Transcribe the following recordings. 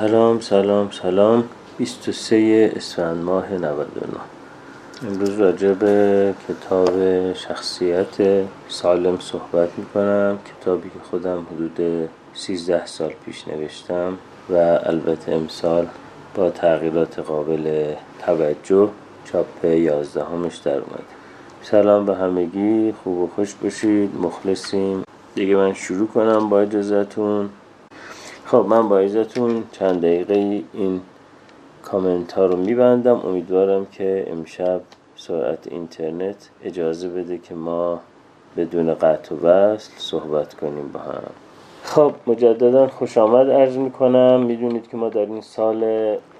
سلام سلام سلام. 23 اسفند ماه 99 امروز راجع به کتاب شخصیت سالم صحبت می‌کنم. کتابی که خودم حدود 13 سال پیش نوشتم و البته امسال با تغییرات قابل توجه چاپ 11 همش در اومده سلام به همگی خوب و خوش باشید. مخلصیم. دیگه من شروع کنم با اجازتون خب من با اجازتون چند دقیقه این کامنت ها رو میبندم. امیدوارم که امشب سرعت اینترنت اجازه بده که ما بدون قطع و وصل صحبت کنیم با هم. خب مجددا خوش آمد عرض می‌کنم. می‌دونید که ما در این سال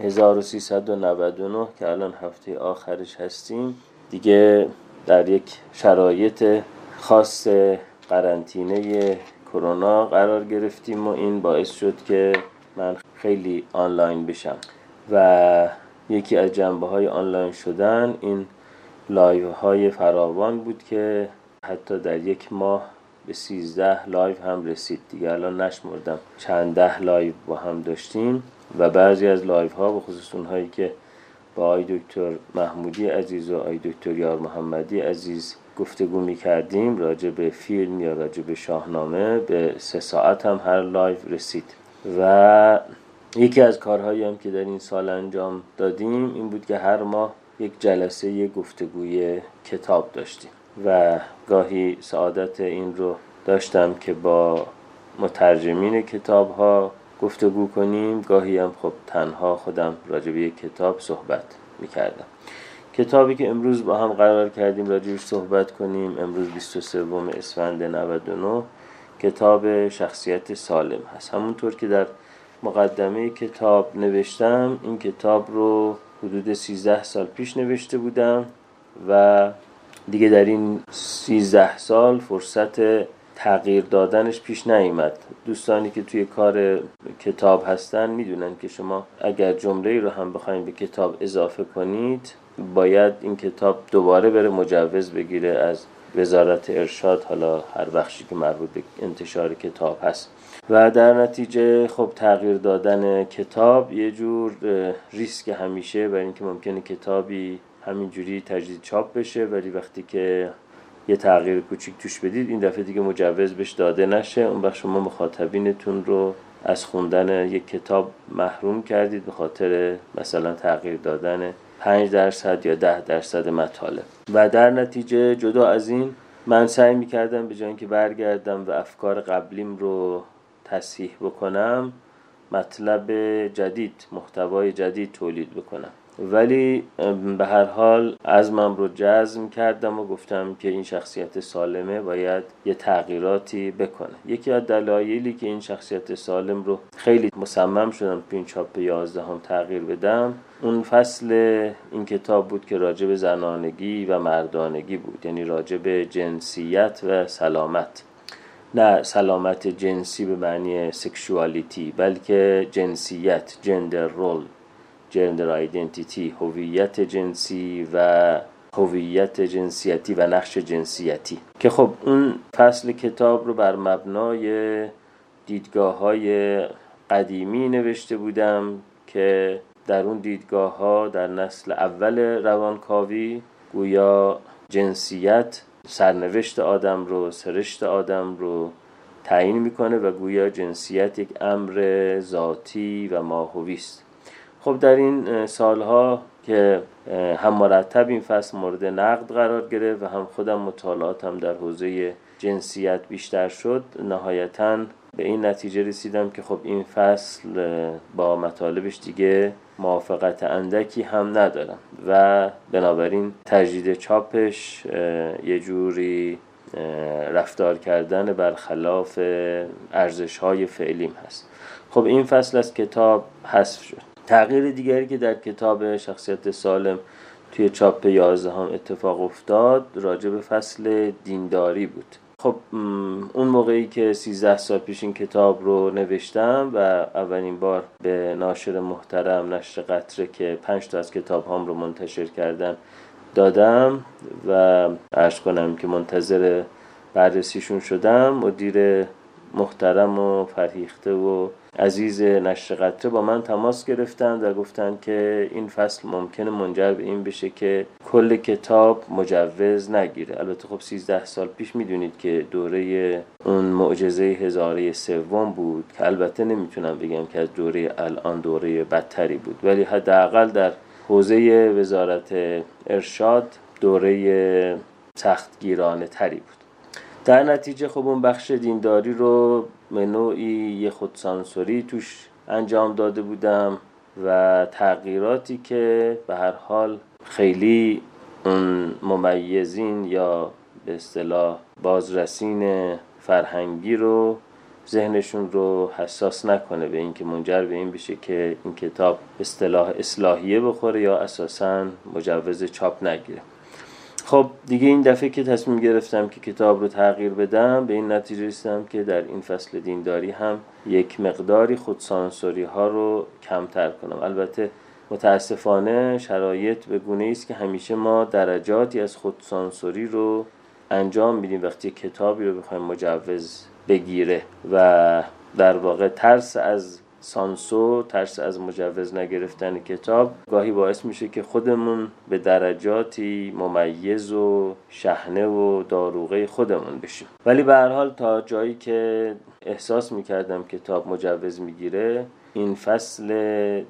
1399 که الان هفته آخرش هستیم دیگه در یک شرایط خاص قرنطینه کرونا قرار گرفتیم و این باعث شد که من خیلی آنلاین بشم. و یکی از جنبه های آنلاین شدن این لایو های فراوان بود که حتی در یک ماه به سیزده لایو هم رسید. دیگه الان نشمردم. چند ده لایو با هم داشتیم و بعضی از لایو ها به خصوص اونهایی که با آقای دکتر محمودی عزیز و آقای دکتر یار محمدی عزیز گفتگو می کردیم راجع به فیلم یا راجع به شاهنامه. به سه ساعت هم هر لایو رسید. و یکی از کارهایی هم که در این سال انجام دادیم این بود که هر ماه یک جلسه گفتگوی کتاب داشتیم. و گاهی سعادت این رو داشتم که با مترجمین کتاب ها گفتگو کنیم. گاهی هم خب تنها خودم راجع به یک کتاب صحبت می کردم کتابی که امروز با هم قرار کردیم راجعش صحبت کنیم امروز 23 اسفند 99 کتاب شخصیت سالم هست. همونطور که در مقدمه کتاب نوشتم این کتاب رو حدود 13 سال پیش نوشته بودم و دیگه در این 13 سال فرصت تغییر دادنش پیش نیامد دوستانی که توی کار کتاب هستن می‌دونن که شما اگر جمله رو هم بخواید به کتاب اضافه کنید باید این کتاب دوباره بره مجوز بگیره از وزارت ارشاد حالا هر بخشی که مربوط به انتشار کتاب هست. و در نتیجه خب تغییر دادن کتاب یه جور ریسک همیشه. برای اینکه ممکنه کتابی همینجوری تجدید چاپ بشه ولی وقتی که یه تغییر کوچیک توش بدید این دفعه دیگه مجوز بهش داده نشه. اون وقت شما مخاطبینتون رو از خوندن یک کتاب محروم کردید به خاطر مثلا تغییر دادن 5 درصد یا 10 درصد مطالب. و در نتیجه جدا از این من سعی می‌کردم به جای که برگردم و افکار قبلیم رو تصحیح بکنم مطلب جدید محتوای جدید تولید بکنم. ولی به هر حال عزمم رو جزم کردم و گفتم که این شخصیت سالمه باید یه تغییراتی بکنه. یکی از دلایلی که این شخصیت سالم رو خیلی مصمم شدم تو این چاپ یازده هم تغییر بدم اون فصل این کتاب بود که راجع به زنانگی و مردانگی بود. یعنی راجع به جنسیت و سلامت. نه سلامت جنسی به معنی سکشوالیتی بلکه جنسیت جندر رول جندر آیدنتیتی هویت جنسی و هویت جنسیتی و نقش جنسیتی. که خب اون فصل کتاب رو بر مبنای دیدگاه های قدیمی نوشته بودم که در اون دیدگاه ها در نسل اول روانکاوی گویا جنسیت سرنوشت آدم رو سرشت آدم رو تعیین می‌کنه و گویا جنسیت یک امر ذاتی و ماهوی است. خب در این سالها که هم مرتب این فصل مورد نقد قرار گرفت و هم خودم مطالعاتم در حوزه جنسیت بیشتر شد نهایتا به این نتیجه رسیدم که خب این فصل با مطالبش دیگه موافقت اندکی هم ندارم و بنابراین تجدید چاپش یه جوری رفتار کردن برخلاف ارزش های فعلیم هست. خب این فصل از کتاب حذف شد. تغییر دیگری که در کتاب شخصیت سالم توی چاپ 11 هم اتفاق افتاد راجع به فصل دینداری بود. خب اون موقعی که 13 سال پیش این کتاب رو نوشتم و اولین بار به ناشر محترم نشر قطره که پنج تا از کتاب هم رو منتشر کردن دادم و عرض کنم که منتظر بررسیشون شدم مدیر محترم و فرهیخته و عزیز نشر قطره با من تماس گرفتند و گفتند که این فصل ممکنه منجر به این بشه که کل کتاب مجوز نگیره. البته خب 13 سال پیش می‌دونید که دوره اون معجزه هزاره سوم بود که البته نمی‌تونم بگم که از دوره الان دوره بدتری بود ولی حداقل در حوزه وزارت ارشاد دوره سختگیرانه تری بود. در نتیجه خب اون بخش دینداری رو به نوعی یه خودسانسوری توش انجام داده بودم و تغییراتی که به هر حال خیلی اون ممیزین یا به اصطلاح بازرسین فرهنگی رو ذهنشون رو حساس نکنه به اینکه منجر به این بشه که این کتاب اصطلاح اصلاحیه بخوره یا اساسا مجوز چاپ نگیره. خب دیگه این دفعه که تصمیم گرفتم که کتاب رو تغییر بدم به این نتیجه رسیدم که در این فصل دینداری هم یک مقداری خودسانسوری ها رو کمتر کنم. البته متاسفانه شرایط به گونه است که همیشه ما درجاتی از خودسانسوری رو انجام میدیم وقتی کتابی رو بخوایم مجوز بگیره و در واقع ترس از سانسور ترس از مجوز نگرفتن کتاب گاهی باعث میشه که خودمون به درجاتی ممیز و شهنه و داروغه خودمون بشیم. ولی به هر حال تا جایی که احساس می‌کردم کتاب مجوز می‌گیره این فصل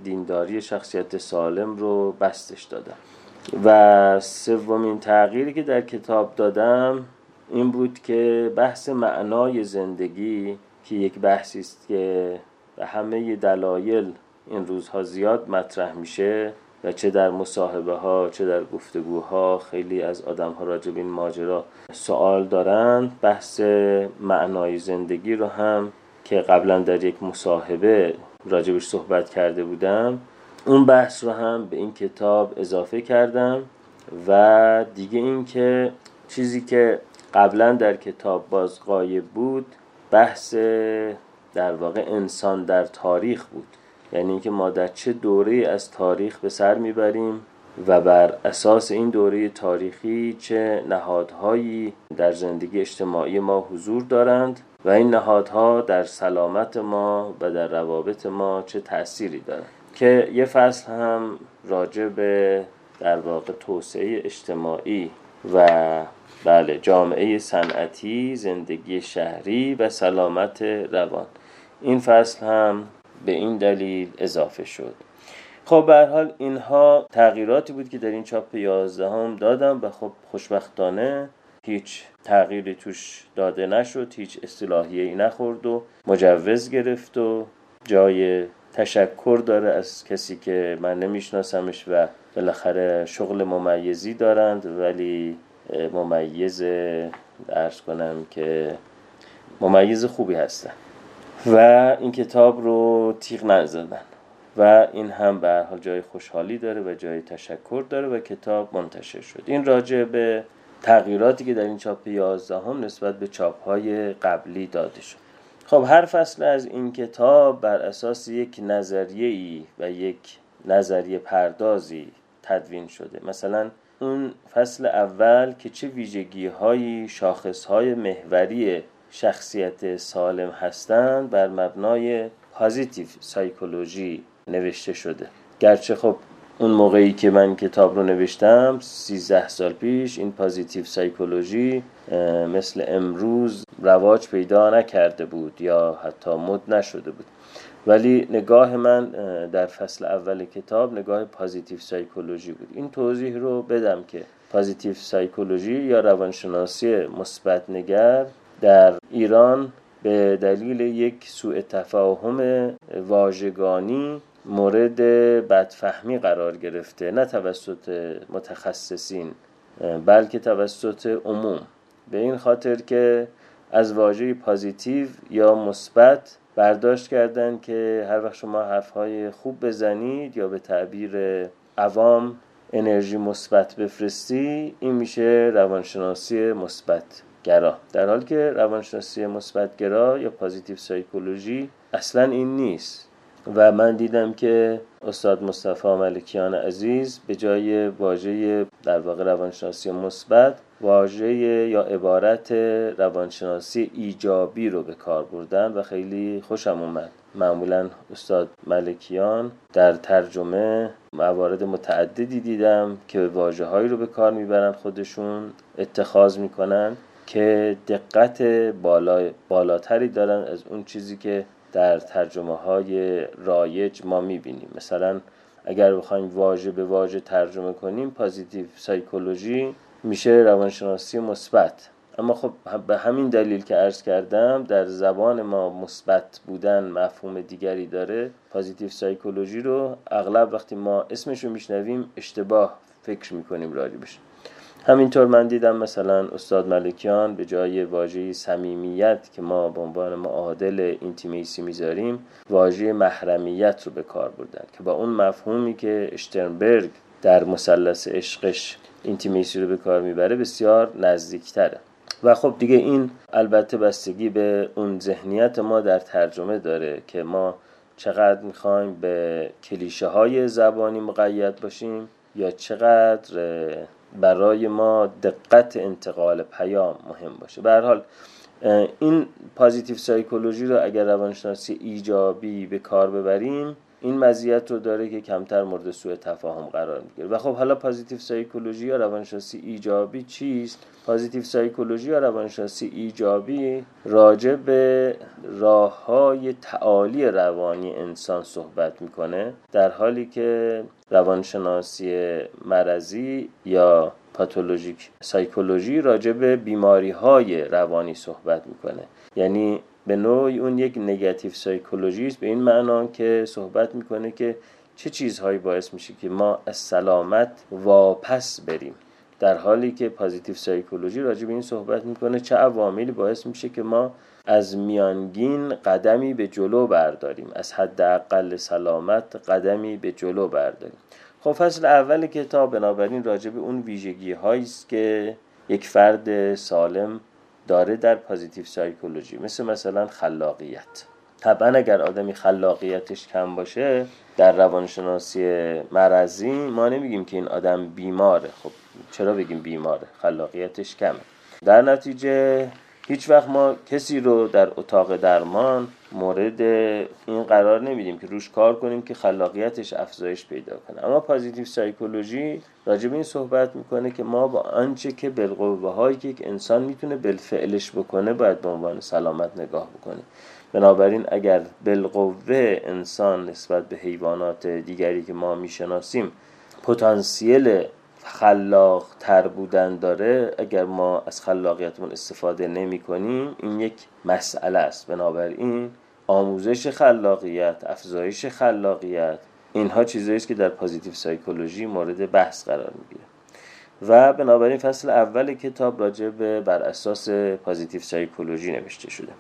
دینداری شخصیت سالم رو بستش دادم. و سومین تغییری که در کتاب دادم این بود که بحث معنای زندگی که یک بحثی است که همه دلایل این روزها زیاد مطرح میشه و چه در مصاحبه ها چه در گفتگوها خیلی از آدم ها راجب این ماجرا سوال دارند. بحث معنای زندگی رو هم که قبلا در یک مصاحبه راجبش صحبت کرده بودم اون بحث رو هم به این کتاب اضافه کردم و دیگه این که چیزی که قبلا در کتاب باز قایب بود بحث در واقع انسان در تاریخ بود. یعنی اینکه ما در چه دوره از تاریخ به سر می‌بریم و بر اساس این دوره تاریخی چه نهادهایی در زندگی اجتماعی ما حضور دارند و این نهادها در سلامت ما و در روابط ما چه تأثیری دارند. که یه فصل هم راجع به در واقع توسعه اجتماعی و بله جامعه صنعتی زندگی شهری و سلامت روان. این فصل هم به این دلیل اضافه شد. خب به حال اینها تغییراتی بود که در این چاپ 11 هم دادم و خب خوشبختانه هیچ تغییری توش داده نشد هیچ اصطلاحیه ای نخورد و مجوز گرفت و جای تشکر داره از کسی که من نمیشناسمش و بالاخره شغل ممیزی دارند ولی ممیز درس کنم که ممیز خوبی هستن. و این کتاب رو تیغ نزدن. و این هم به حال جای خوشحالی داره و جای تشکر داره و کتاب منتشر شد. این راجع به تغییراتی که در این چاپ 11 هم نسبت به چاپ های قبلی داده شد. خب هر فصل از این کتاب بر اساس یک نظریه ای و یک نظریه پردازی تدوین شده. مثلا اون فصل اول که چه ویژگی هایی شاخص های محوری شخصیت سالم هستند بر مبنای positive psychology نوشته شده. گرچه خب اون موقعی که من کتاب رو نوشتم 13 سال پیش این positive psychology مثل امروز رواج پیدا نکرده بود یا حتی مد نشده بود. ولی نگاه من در فصل اول کتاب نگاه positive psychology بود. این توضیح رو بدم که پازیتیو سایکولوژی یا روانشناسی مثبت نگر در ایران به دلیل یک سوء تفاهم واژگانی مورد بدفهمی قرار گرفته نه توسط متخصصین بلکه توسط عموم. به این خاطر که از واژه پازیتیو یا مثبت برداشت کردن که هر وقت شما حرفهای خوب بزنید یا به تعبیر عوام انرژی مثبت بفرستی این میشه روانشناسی مثبت. گرا. در حالی که روانشناسی مثبت گرا یا پازیتیو سایکولوژی اصلا این نیست. و من دیدم که استاد مصطفی ملکیان عزیز به جای واژه در واقع روانشناسی مثبت واژه یا عبارت روانشناسی ایجابی رو به کار بردن و خیلی خوشم اومد. معمولا استاد ملکیان در ترجمه موارد متعددی دیدم که واجه هایی رو به کار می‌برن خودشون اتخاذ می‌کنن. که دقت بالا بالاتری دارن از اون چیزی که در ترجمه های رایج ما می‌بینیم. مثلا اگر بخوایم واژه به واژه ترجمه کنیم پازیتیو سایکولوژی میشه روانشناسی مثبت. اما خب به همین دلیل که عرض کردم در زبان ما مثبت بودن مفهوم دیگری داره. پازیتیو سایکولوژی رو اغلب وقتی ما اسمش رو میشنویم اشتباه فکر می‌کنیم راجبش. همینطور من دیدم مثلا استاد ملکیان به جای واژه صمیمیت که ما به عنوان معادل intimacy می‌ذاریم واژه محرمیت رو به کار بردن که با اون مفهومی که اشترنبرگ در مثلث عشقش intimacy رو به کار می‌بره بسیار نزدیکتره. و خب دیگه این البته بستگی به اون ذهنیت ما در ترجمه داره که ما چقدر می‌خوایم به کلیشه های زبانی مقید باشیم یا چقدر برای ما دقت انتقال پیام مهم باشه. به حال این positive psychology رو اگر روانشناسی ایجابی به کار ببریم این مزیت رو داره که کمتر مورد سوء تفاهم قرار می‌گیره. و خب حالا positive psychology یا روانشناسی ایجابی چیست؟ positive psychology یا روانشناسی ایجابی راجع به راه های تعالی روانی انسان صحبت می‌کنه در حالی که روانشناسی مرضی یا pathologic psychology راجع به بیماری های روانی صحبت می‌کنه. یعنی به نوعی اون یک negative psychology ست به این معنا که صحبت می‌کنه که چه چیزهایی باعث میشه که ما از سلامت واپس بریم. در حالی که positive psychology راجع به این صحبت می‌کنه چه عواملی باعث میشه که ما از میانگین قدمی به جلو برداریم؟ از حداقل سلامت قدمی به جلو برداریم. خب فصل اول کتاب بنابراین راجع به اون ویژگی هایی است که یک فرد سالم داره در پازیتیو سایکولوژی مثل مثلا خلاقیت. طبعا اگر آدمی خلاقیتش کم باشه در روانشناسی مرضی ما نمیگیم که این آدم بیماره. خب چرا بگیم بیماره؟ خلاقیتش کمه. در نتیجه هیچ وقت ما کسی رو در اتاق درمان مورد این قرار نمیدیم که روش کار کنیم که خلاقیتش افزایش پیدا کنه. اما پازیتیو سایکولوژی راجع به این صحبت می‌کنه که ما با آنچه که بالقوه هایی که یک انسان می‌تونه بالفعلش بکنه باید به عنوان سلامت نگاه بکنه. بنابراین اگر بالقوه انسان نسبت به حیوانات دیگری که ما می‌شناسیم پتانسیل خلاق تر بودن داره اگر ما از خلاقیتمون استفاده نمی کنیم این یک مسئله است. بنابراین آموزش خلاقیت افزایش خلاقیت اینها چیزایی است که در پازیتیو سایکولوژی مورد بحث قرار می‌گیره. و بنابراین فصل اول کتاب راجع به بر اساس پازیتیو سایکولوژی نوشته شده.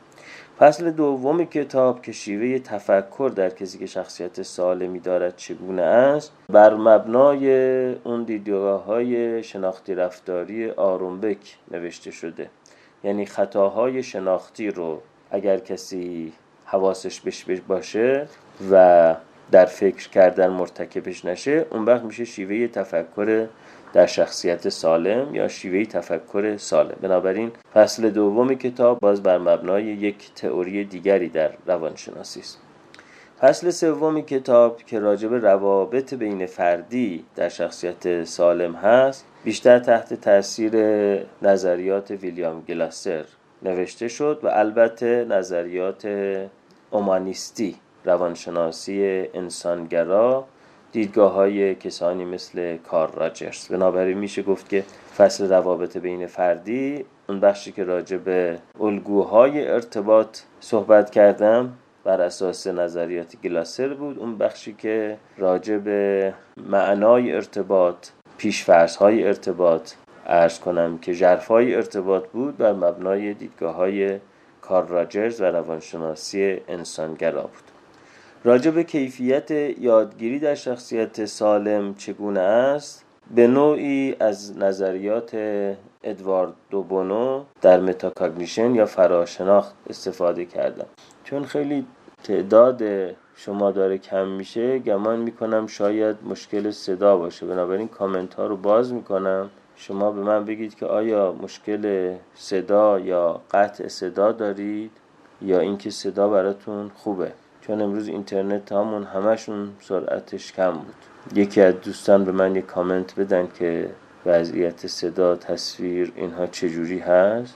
فصل دوم کتاب که شیوه تفکر در کسی که شخصیت سالمی دارد چگونه است بر مبنای اون دیدگاه های شناختی رفتاری آرومبک نوشته شده. یعنی خطاهای شناختی رو اگر کسی حواسش بش باشه و در فکر کردن مرتکبش نشه اون وقت میشه شیوه تفکر در شخصیت سالم یا شیوه تفکر سالم. بنابراین فصل دوم کتاب باز بر مبنای یک تئوری دیگری در روانشناسی است. فصل سوم کتاب که راجب روابط بین فردی در شخصیت سالم هست بیشتر تحت تاثیر نظریات ویلیام گلاسر نوشته شد و البته نظریات اومانیستی روانشناسی انسانگرا دیدگاه های کسانی مثل کار راجرز. بنابراین میشه گفت که فصل روابط بین فردی اون بخشی که راجع به الگوهای ارتباط صحبت کردم بر اساس نظریات گلاسر بود. اون بخشی که راجع به معنای ارتباط پیش‌فرض های ارتباط عرض کنم که ژرفای ارتباط بود بر مبنای دیدگاه های کارل راجرز و روانشناسی انسانگرا بود. راجع به کیفیت یادگیری در شخصیت سالم چگونه است؟ به نوعی از نظریات ادوارد دوبونو در metacognition یا فراشناخت استفاده کردم. چون خیلی تعداد شما داره کم میشه گمان می‌کنم شاید مشکل صدا باشه. بنابراین کامنت ها رو باز می‌کنم. شما به من بگید که آیا مشکل صدا یا قطع صدا دارید یا اینکه صدا براتون خوبه. چون امروز اینترنت همون همشون سرعتش کم بود. یکی از دوستان به من یک کامنت بدن که وضعیت صدا تصویر اینها چجوری هست؟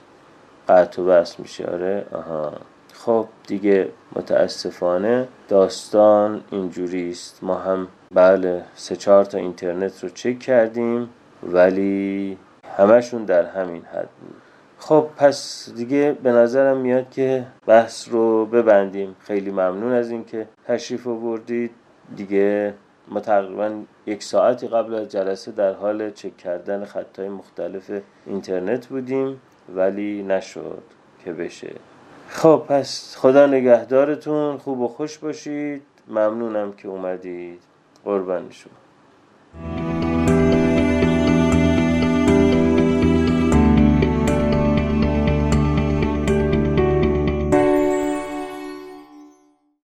قطع و بس میشه. آره آها. خب دیگه متاسفانه داستان اینجوری است. ما هم بله سه چهار تا اینترنت رو چک کردیم ولی همشون در همین حد بود. خب پس دیگه به نظرم میاد که بحث رو ببندیم. خیلی ممنون از اینکه تشریف آوردید. دیگه ما تقریبا یک ساعتی قبل از جلسه در حال چک کردن خطای مختلف اینترنت بودیم ولی نشد که بشه. خب پس خدا نگهدارتون. خوب و خوش باشید. ممنونم که اومدید. قربان شما.